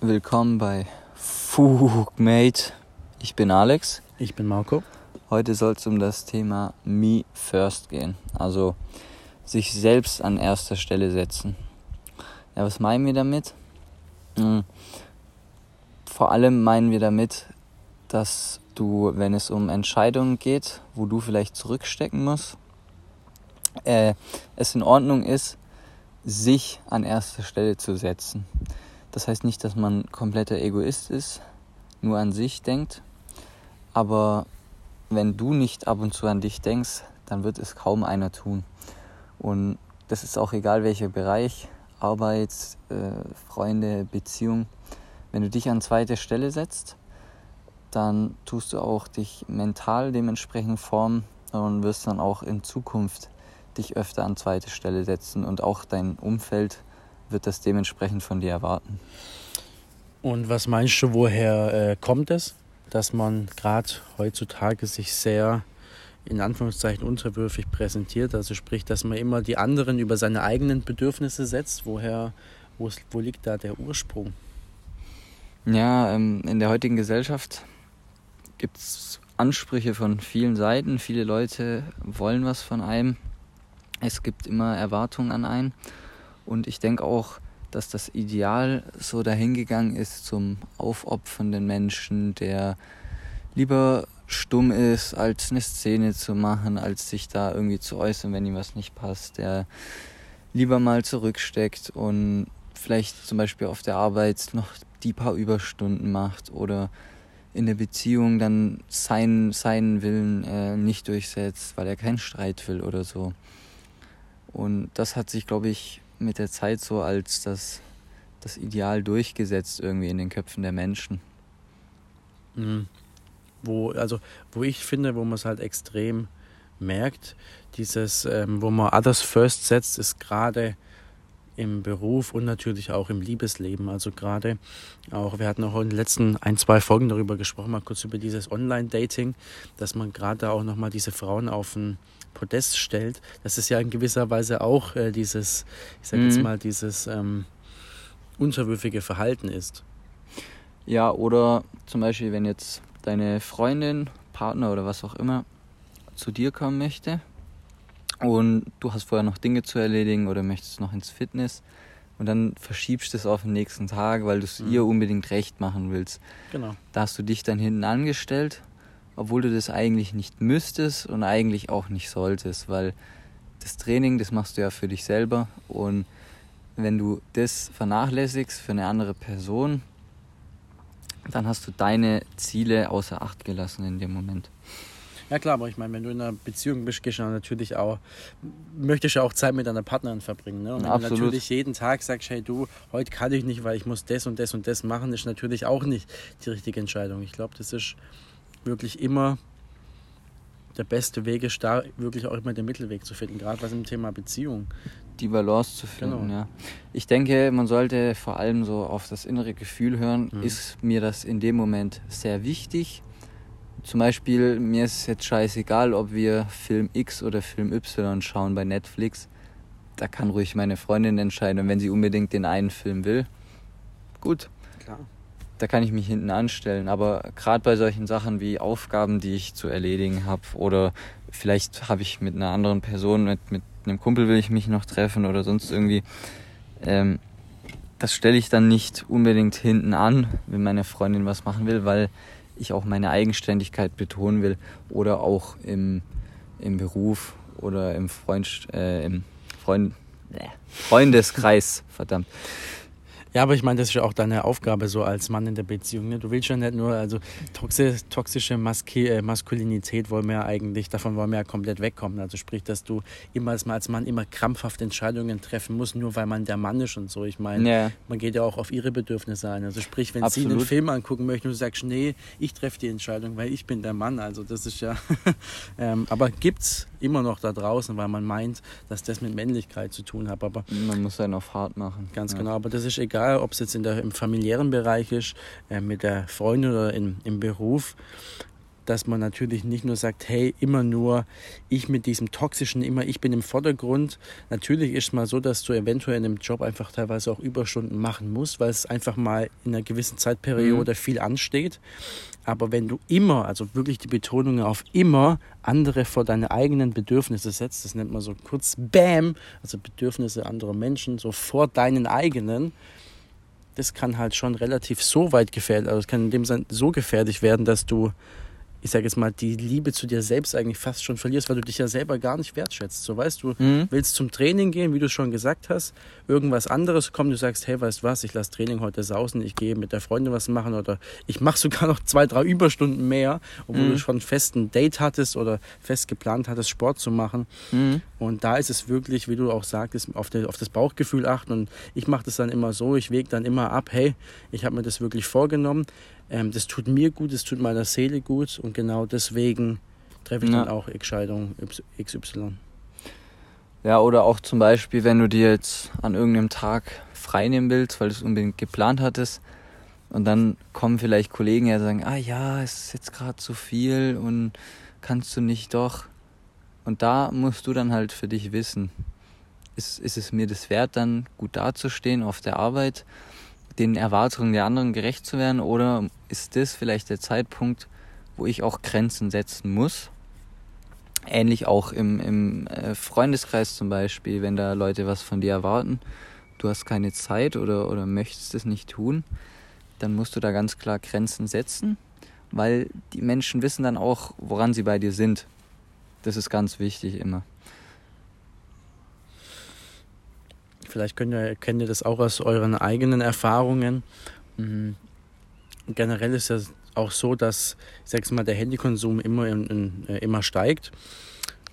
willkommen bei Fugmate. Ich bin Alex. Ich bin Marco. Heute soll es um das Thema Me First gehen. Also sich selbst an erster Stelle setzen. Ja, was meinen wir damit? Hm. Vor allem meinen wir damit, dass du, wenn es um Entscheidungen geht, wo du vielleicht zurückstecken musst, äh, es in Ordnung ist, sich an erster Stelle zu setzen. Das heißt nicht, dass man kompletter Egoist ist, nur an sich denkt, aber wenn du nicht ab und zu an dich denkst, dann wird es kaum einer tun. Und das ist auch egal welcher Bereich, Arbeit, äh, Freunde, Beziehung. Wenn du dich an zweite Stelle setzt, dann tust du auch dich mental dementsprechend formen und wirst dann auch in Zukunft dich öfter an zweite Stelle setzen und auch dein Umfeld wird das dementsprechend von dir erwarten. Und was meinst du, woher äh, kommt es, dass man gerade heutzutage sich sehr in Anführungszeichen unterwürfig präsentiert? Also sprich, dass man immer die anderen über seine eigenen Bedürfnisse setzt. Woher, wo, wo liegt da der Ursprung? Ja, ähm, in der heutigen Gesellschaft gibt es Ansprüche von vielen Seiten. Viele Leute wollen was von einem. Es gibt immer Erwartungen an einen. Und ich denke auch, dass das Ideal so dahingegangen ist zum aufopfernden Menschen, der lieber stumm ist, als eine Szene zu machen, als sich da irgendwie zu äußern, wenn ihm was nicht passt, der lieber mal zurücksteckt und vielleicht zum Beispiel auf der Arbeit noch die paar Überstunden macht oder in der Beziehung dann seinen, seinen Willen äh, nicht durchsetzt, weil er keinen Streit will oder so. Und das hat sich, glaube ich, mit der Zeit so als das, das Ideal durchgesetzt irgendwie in den Köpfen der Menschen. Mhm. Wo, also, wo ich finde, wo man es halt extrem merkt, dieses, ähm, wo man others first setzt, ist gerade im Beruf und natürlich auch im Liebesleben. Also gerade auch, wir hatten auch in den letzten ein, zwei Folgen darüber gesprochen, mal kurz über dieses Online-Dating, dass man gerade auch nochmal diese Frauen auf ein Podest stellt. Das ist ja in gewisser Weise auch äh, dieses, ich sag mhm. jetzt mal, dieses ähm, unterwürfige Verhalten ist. Ja, oder zum Beispiel, wenn jetzt deine Freundin, Partner oder was auch immer zu dir kommen möchte und du hast vorher noch Dinge zu erledigen oder möchtest noch ins Fitness und dann verschiebst du es auf den nächsten Tag, weil du es mhm. ihr unbedingt recht machen willst. Genau. Da hast du dich dann hinten angestellt, obwohl du das eigentlich nicht müsstest und eigentlich auch nicht solltest, weil das Training, das machst du ja für dich selber und wenn du das vernachlässigst für eine andere Person, dann hast du deine Ziele außer Acht gelassen in dem Moment. Ja klar, aber ich meine, wenn du in einer Beziehung bist, gehst du natürlich auch, möchtest du auch Zeit mit deiner Partnerin verbringen. Ne? Und wenn Absolut. du natürlich jeden Tag sagst, hey du, heute kann ich nicht, weil ich muss das und das und das machen, ist natürlich auch nicht die richtige Entscheidung. Ich glaube, das ist wirklich immer der beste Weg ist da wirklich auch immer den Mittelweg zu finden, gerade was im Thema Beziehung. Die Balance zu finden, genau. ja. Ich denke, man sollte vor allem so auf das innere Gefühl hören. Mhm. Ist mir das in dem Moment sehr wichtig? Zum Beispiel, mir ist jetzt scheißegal, ob wir Film X oder Film Y schauen bei Netflix. Da kann ruhig meine Freundin entscheiden. Und wenn sie unbedingt den einen Film will, gut. Klar da kann ich mich hinten anstellen. Aber gerade bei solchen Sachen wie Aufgaben, die ich zu erledigen habe, oder vielleicht habe ich mit einer anderen Person, mit, mit einem Kumpel will ich mich noch treffen oder sonst irgendwie, ähm, das stelle ich dann nicht unbedingt hinten an, wenn meine Freundin was machen will, weil ich auch meine Eigenständigkeit betonen will oder auch im, im Beruf oder im, Freund, äh, im Freund, Freundeskreis, verdammt. Ja, aber ich meine, das ist ja auch deine Aufgabe so als Mann in der Beziehung. Ne? Du willst ja nicht nur, also toxische, toxische Maske, äh, Maskulinität wollen wir ja eigentlich, davon wollen wir ja komplett wegkommen. Also sprich, dass du immer als, als Mann immer krampfhaft Entscheidungen treffen musst, nur weil man der Mann ist und so. Ich meine, ja. man geht ja auch auf ihre Bedürfnisse ein. Also sprich, wenn Absolut. sie einen Film angucken möchten und du sagst, nee, ich treffe die Entscheidung, weil ich bin der Mann. Also das ist ja, ähm, aber gibt's immer noch da draußen, weil man meint, dass das mit Männlichkeit zu tun hat. Aber man muss einen auf hart machen. Ganz ja. genau, aber das ist egal, ob es jetzt in der, im familiären Bereich ist, äh, mit der Freundin oder in, im Beruf. Dass man natürlich nicht nur sagt, hey, immer nur ich mit diesem toxischen, immer ich bin im Vordergrund. Natürlich ist es mal so, dass du eventuell in einem Job einfach teilweise auch Überstunden machen musst, weil es einfach mal in einer gewissen Zeitperiode mhm. viel ansteht. Aber wenn du immer, also wirklich die Betonung auf immer andere vor deine eigenen Bedürfnisse setzt, das nennt man so kurz BAM, also Bedürfnisse anderer Menschen, so vor deinen eigenen, das kann halt schon relativ so weit gefährlich, also es kann in dem Sinne so gefährlich werden, dass du ich sage jetzt mal, die Liebe zu dir selbst eigentlich fast schon verlierst, weil du dich ja selber gar nicht wertschätzt. So weißt du, mhm. willst zum Training gehen, wie du schon gesagt hast, irgendwas anderes kommt, du sagst, hey, weißt du was, ich lasse Training heute sausen, ich gehe mit der Freundin was machen oder ich mache sogar noch zwei, drei Überstunden mehr, obwohl mhm. du schon fest ein Date hattest oder fest geplant hattest, Sport zu machen. Mhm. Und da ist es wirklich, wie du auch sagtest, auf, der, auf das Bauchgefühl achten. Und ich mache das dann immer so, ich wege dann immer ab, hey, ich habe mir das wirklich vorgenommen ähm, das tut mir gut, das tut meiner Seele gut und genau deswegen treffe ich ja. dann auch Entscheidung XY. Ja, oder auch zum Beispiel, wenn du dir jetzt an irgendeinem Tag freinehmen willst, weil du es unbedingt geplant hattest, und dann kommen vielleicht Kollegen ja sagen, ah ja, es ist jetzt gerade zu viel und kannst du nicht doch. Und da musst du dann halt für dich wissen, ist, ist es mir das wert, dann gut dazustehen auf der Arbeit den Erwartungen der anderen gerecht zu werden oder ist das vielleicht der Zeitpunkt, wo ich auch Grenzen setzen muss? Ähnlich auch im, im äh, Freundeskreis zum Beispiel, wenn da Leute was von dir erwarten, du hast keine Zeit oder, oder möchtest es nicht tun, dann musst du da ganz klar Grenzen setzen, weil die Menschen wissen dann auch, woran sie bei dir sind. Das ist ganz wichtig immer. Vielleicht könnt ihr, kennt ihr das auch aus euren eigenen Erfahrungen. Mhm. Generell ist es auch so, dass, sag's mal, der Handykonsum immer, in, in, äh, immer steigt.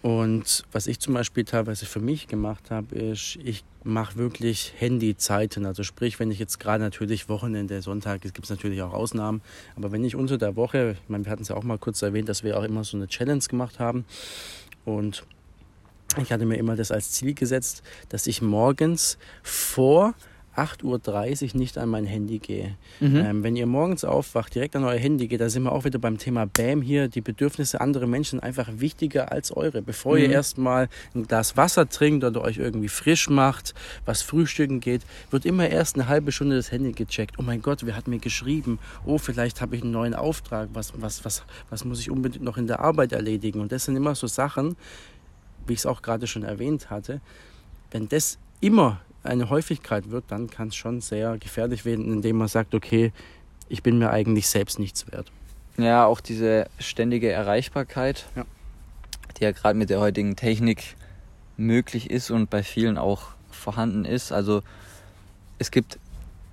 Und was ich zum Beispiel teilweise für mich gemacht habe, ist, ich mache wirklich Handyzeiten. Also sprich, wenn ich jetzt gerade natürlich Wochenende, Sonntag, es gibt natürlich auch Ausnahmen, aber wenn ich unter der Woche, ich meine, wir hatten es ja auch mal kurz erwähnt, dass wir auch immer so eine Challenge gemacht haben. Und ich hatte mir immer das als Ziel gesetzt, dass ich morgens vor 8.30 Uhr nicht an mein Handy gehe. Mhm. Ähm, wenn ihr morgens aufwacht, direkt an euer Handy geht, da sind wir auch wieder beim Thema BAM hier. Die Bedürfnisse anderer Menschen einfach wichtiger als eure. Bevor mhm. ihr erstmal ein Glas Wasser trinkt oder euch irgendwie frisch macht, was frühstücken geht, wird immer erst eine halbe Stunde das Handy gecheckt. Oh mein Gott, wer hat mir geschrieben? Oh, vielleicht habe ich einen neuen Auftrag. Was, was, was, was muss ich unbedingt noch in der Arbeit erledigen? Und das sind immer so Sachen, wie ich es auch gerade schon erwähnt hatte, wenn das immer eine Häufigkeit wird, dann kann es schon sehr gefährlich werden, indem man sagt, okay, ich bin mir eigentlich selbst nichts wert. Ja, auch diese ständige Erreichbarkeit, ja. die ja gerade mit der heutigen Technik möglich ist und bei vielen auch vorhanden ist. Also es gibt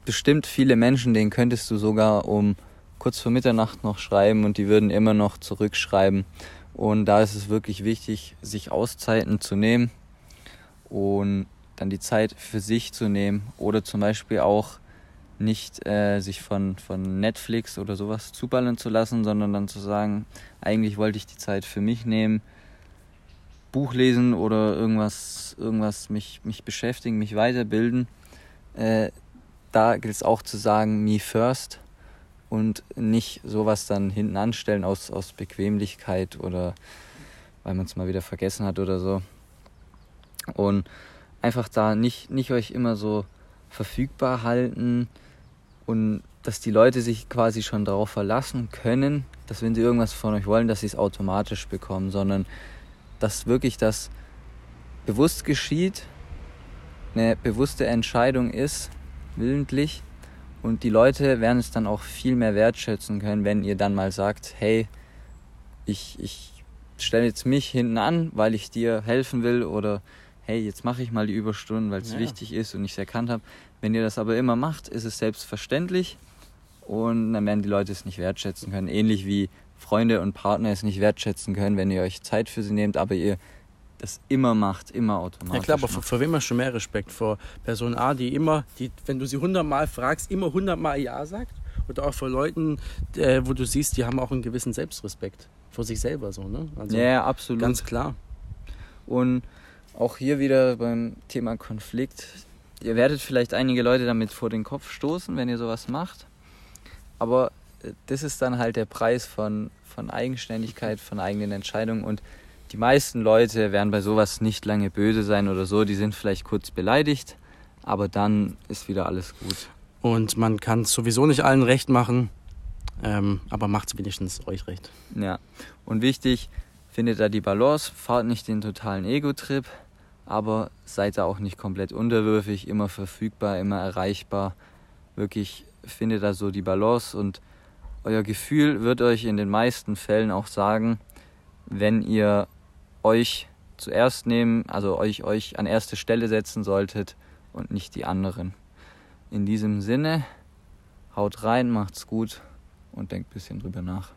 bestimmt viele Menschen, denen könntest du sogar um kurz vor Mitternacht noch schreiben und die würden immer noch zurückschreiben. Und da ist es wirklich wichtig, sich Auszeiten zu nehmen und dann die Zeit für sich zu nehmen oder zum Beispiel auch nicht äh, sich von, von Netflix oder sowas zuballern zu lassen, sondern dann zu sagen, eigentlich wollte ich die Zeit für mich nehmen, Buch lesen oder irgendwas, irgendwas mich, mich beschäftigen, mich weiterbilden. Äh, da gilt es auch zu sagen, me first und nicht sowas dann hinten anstellen aus, aus Bequemlichkeit oder weil man es mal wieder vergessen hat oder so. Und einfach da nicht, nicht euch immer so verfügbar halten und dass die Leute sich quasi schon darauf verlassen können, dass wenn sie irgendwas von euch wollen, dass sie es automatisch bekommen, sondern dass wirklich das bewusst geschieht, eine bewusste Entscheidung ist, willentlich und die Leute werden es dann auch viel mehr wertschätzen können, wenn ihr dann mal sagt, hey, ich, ich stelle jetzt mich hinten an, weil ich dir helfen will oder hey, jetzt mache ich mal die Überstunden, weil es ja. wichtig ist und ich es erkannt habe. Wenn ihr das aber immer macht, ist es selbstverständlich und dann werden die Leute es nicht wertschätzen können. Ähnlich wie Freunde und Partner es nicht wertschätzen können, wenn ihr euch Zeit für sie nehmt, aber ihr das immer macht, immer automatisch. Ja klar, aber vor, vor wem hast du mehr Respekt? Vor Person A, die immer, die, wenn du sie hundertmal fragst, immer hundertmal Ja sagt? Oder auch vor Leuten, äh, wo du siehst, die haben auch einen gewissen Selbstrespekt vor sich selber so, ne? Also ja, absolut. Ganz klar. Und auch hier wieder beim Thema Konflikt. Ihr werdet vielleicht einige Leute damit vor den Kopf stoßen, wenn ihr sowas macht. Aber das ist dann halt der Preis von, von Eigenständigkeit, von eigenen Entscheidungen und die meisten Leute werden bei sowas nicht lange böse sein oder so, die sind vielleicht kurz beleidigt, aber dann ist wieder alles gut. Und man kann es sowieso nicht allen recht machen, ähm, aber macht es wenigstens euch recht. Ja, und wichtig, findet da die Balance, fahrt nicht den totalen Ego-Trip, aber seid da auch nicht komplett unterwürfig, immer verfügbar, immer erreichbar. Wirklich findet da so die Balance und euer Gefühl wird euch in den meisten Fällen auch sagen, wenn ihr euch zuerst nehmen, also euch, euch an erste Stelle setzen solltet und nicht die anderen. In diesem Sinne, haut rein, macht's gut und denkt ein bisschen drüber nach.